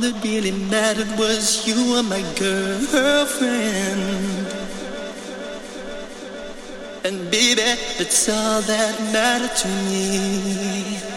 that really mattered was you were my girlfriend. And baby, that's all that mattered to me.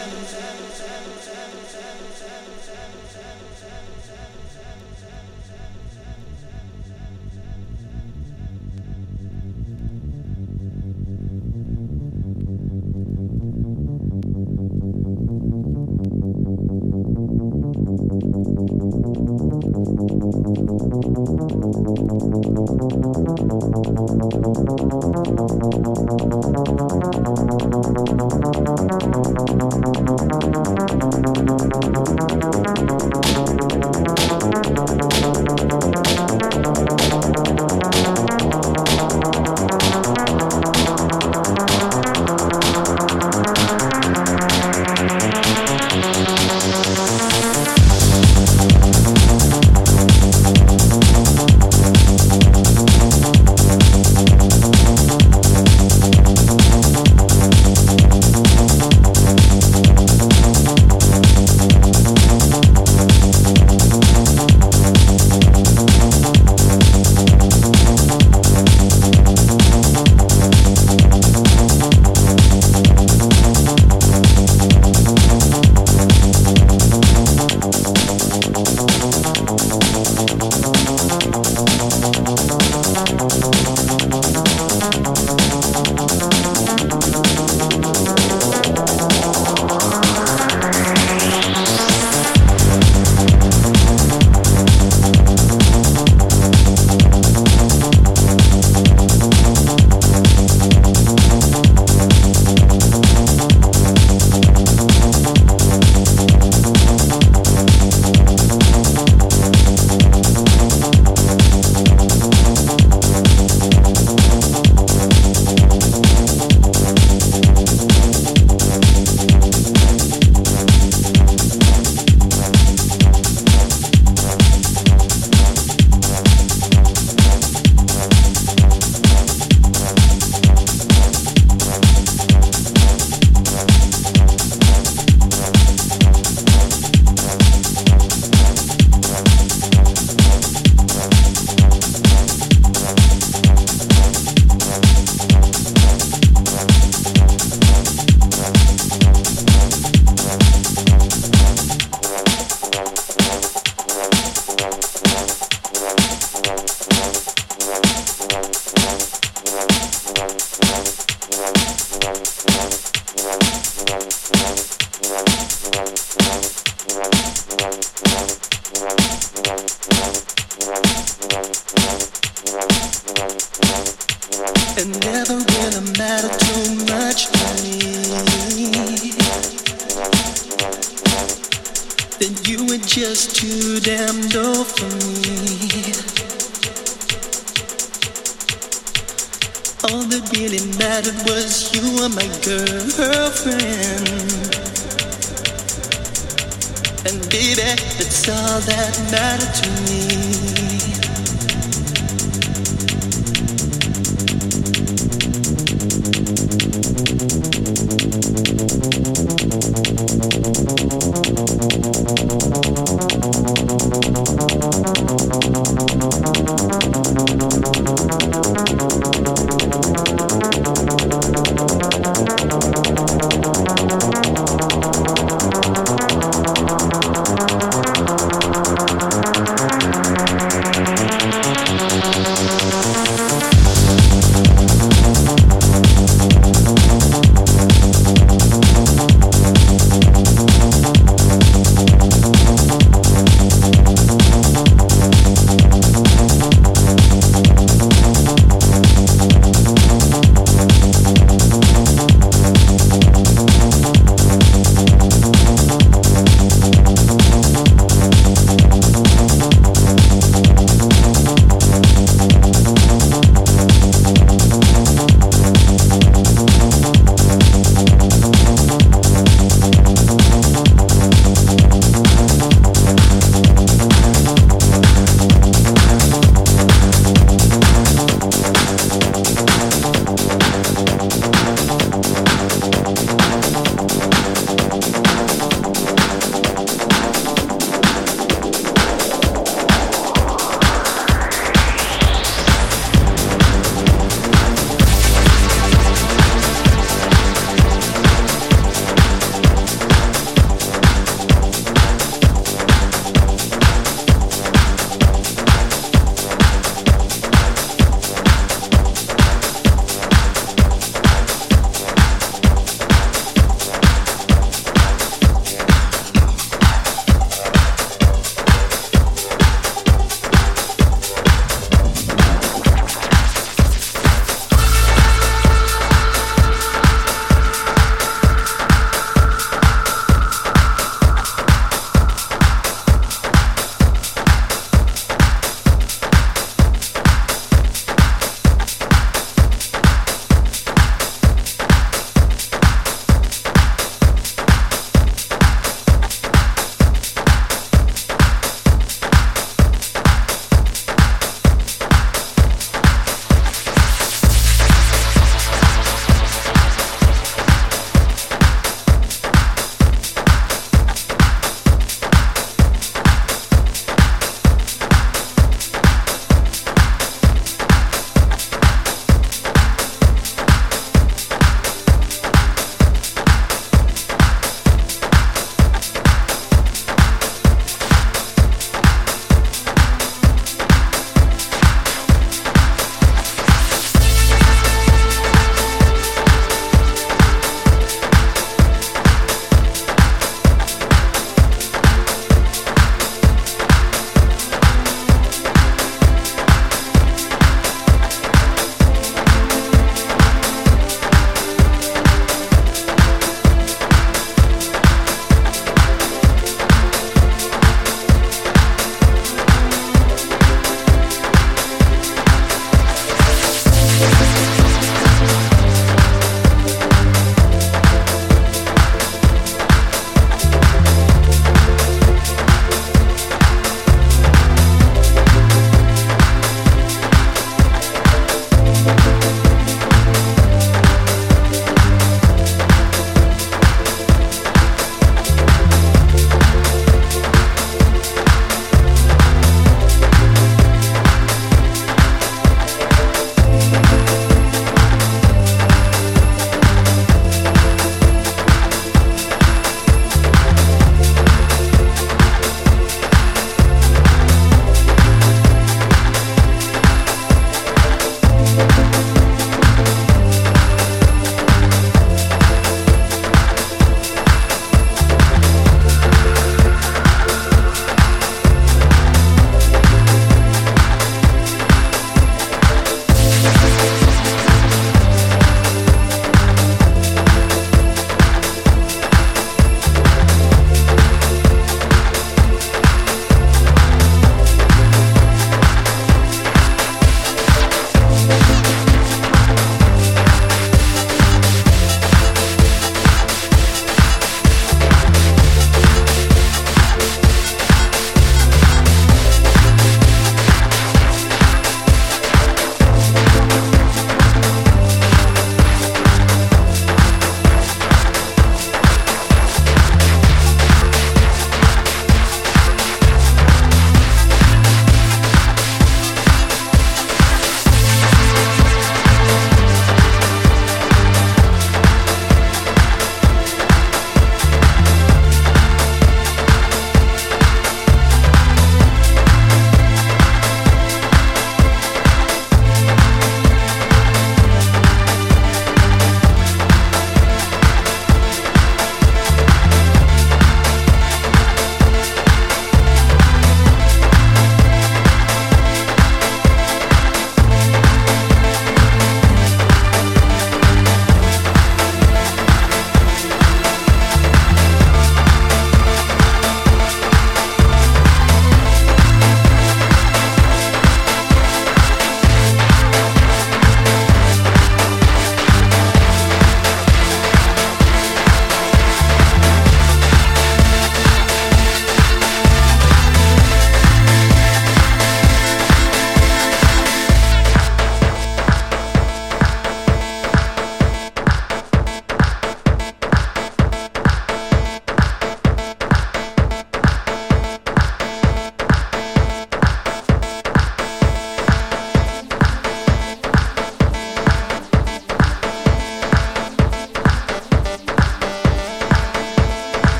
You were just too damn old for me. All that really mattered was you were my girlfriend. And baby, that's all that mattered to me.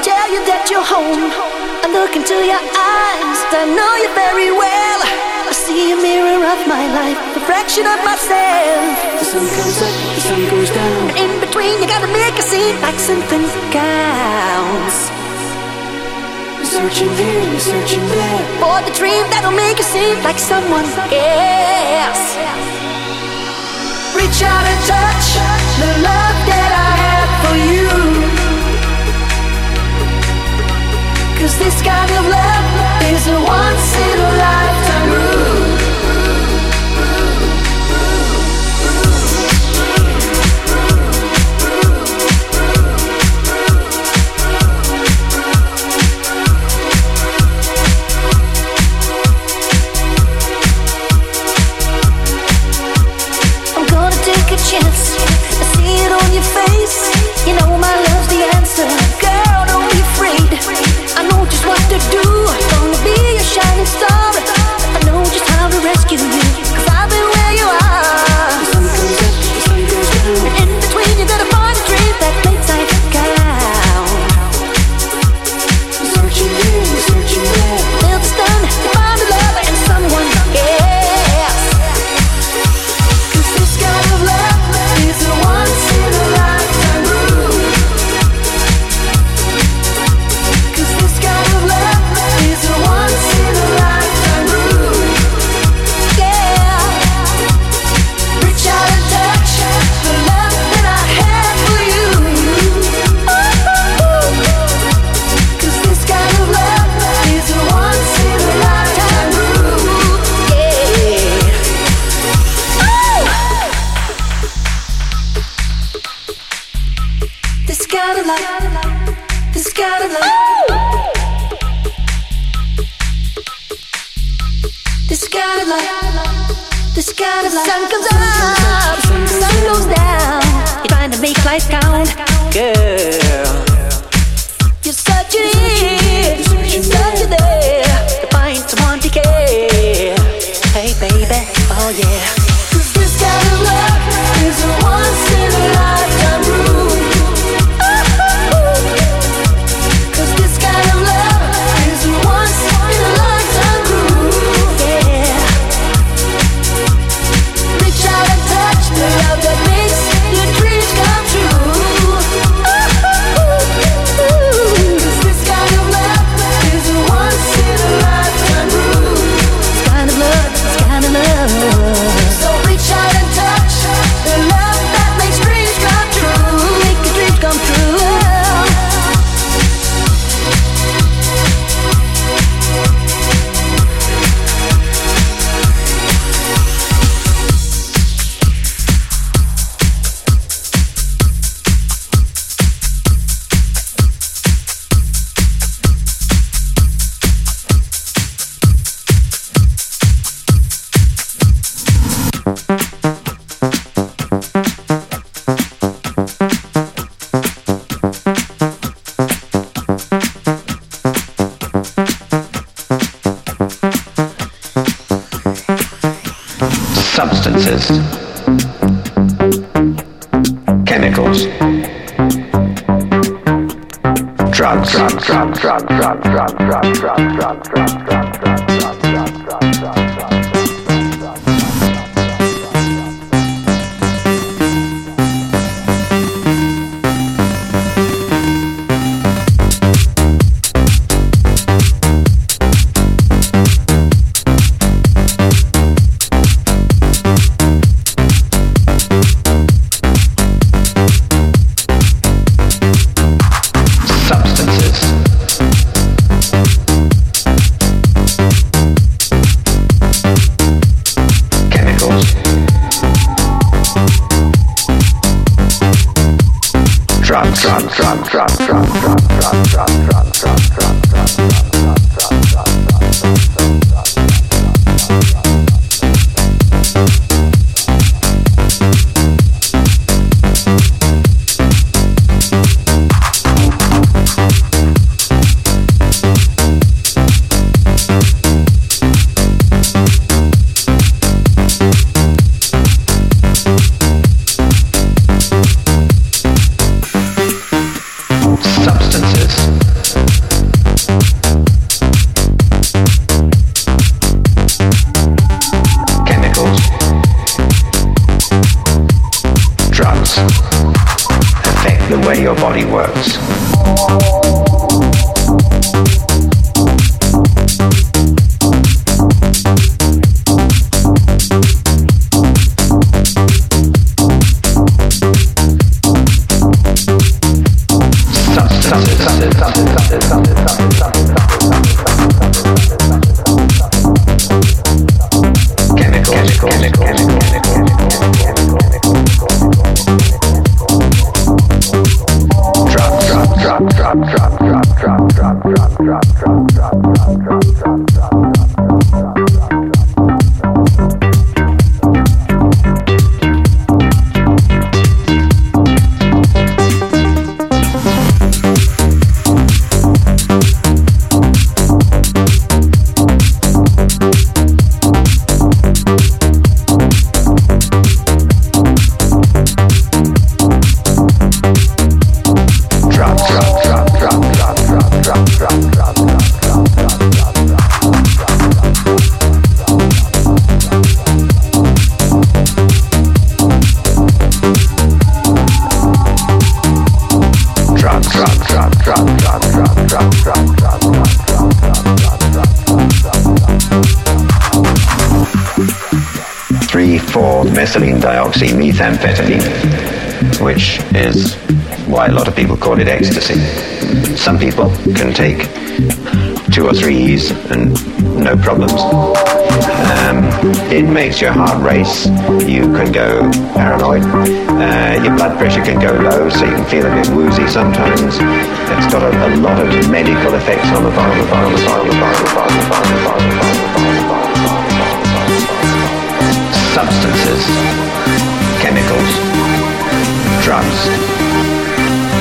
tell you that you're home. I look into your eyes, I know you very well. I see a mirror of my life, reflection of myself. The sun comes up, the sun goes down. And in between, you gotta make a scene like something counts. You're searching here, you're searching there. For the dream that'll make you seem like someone else. Reach out and touch the love that I Cause this kind of love is a once in a lifetime rule. I'm gonna take a chance. I see it on your face. You know my love. to do. drugs, drugs, drugs, drugs, drugs, drugs, drugs, drugs, drugs, drugs, drugs, drugs. chemical, chemical. can take two or three E's and no problems. Um, it makes your heart race. You can go paranoid. Uh, your blood pressure can go low, so you can feel a bit woozy sometimes. It's got a, a lot of medical effects on the body. Substances, chemicals, drugs.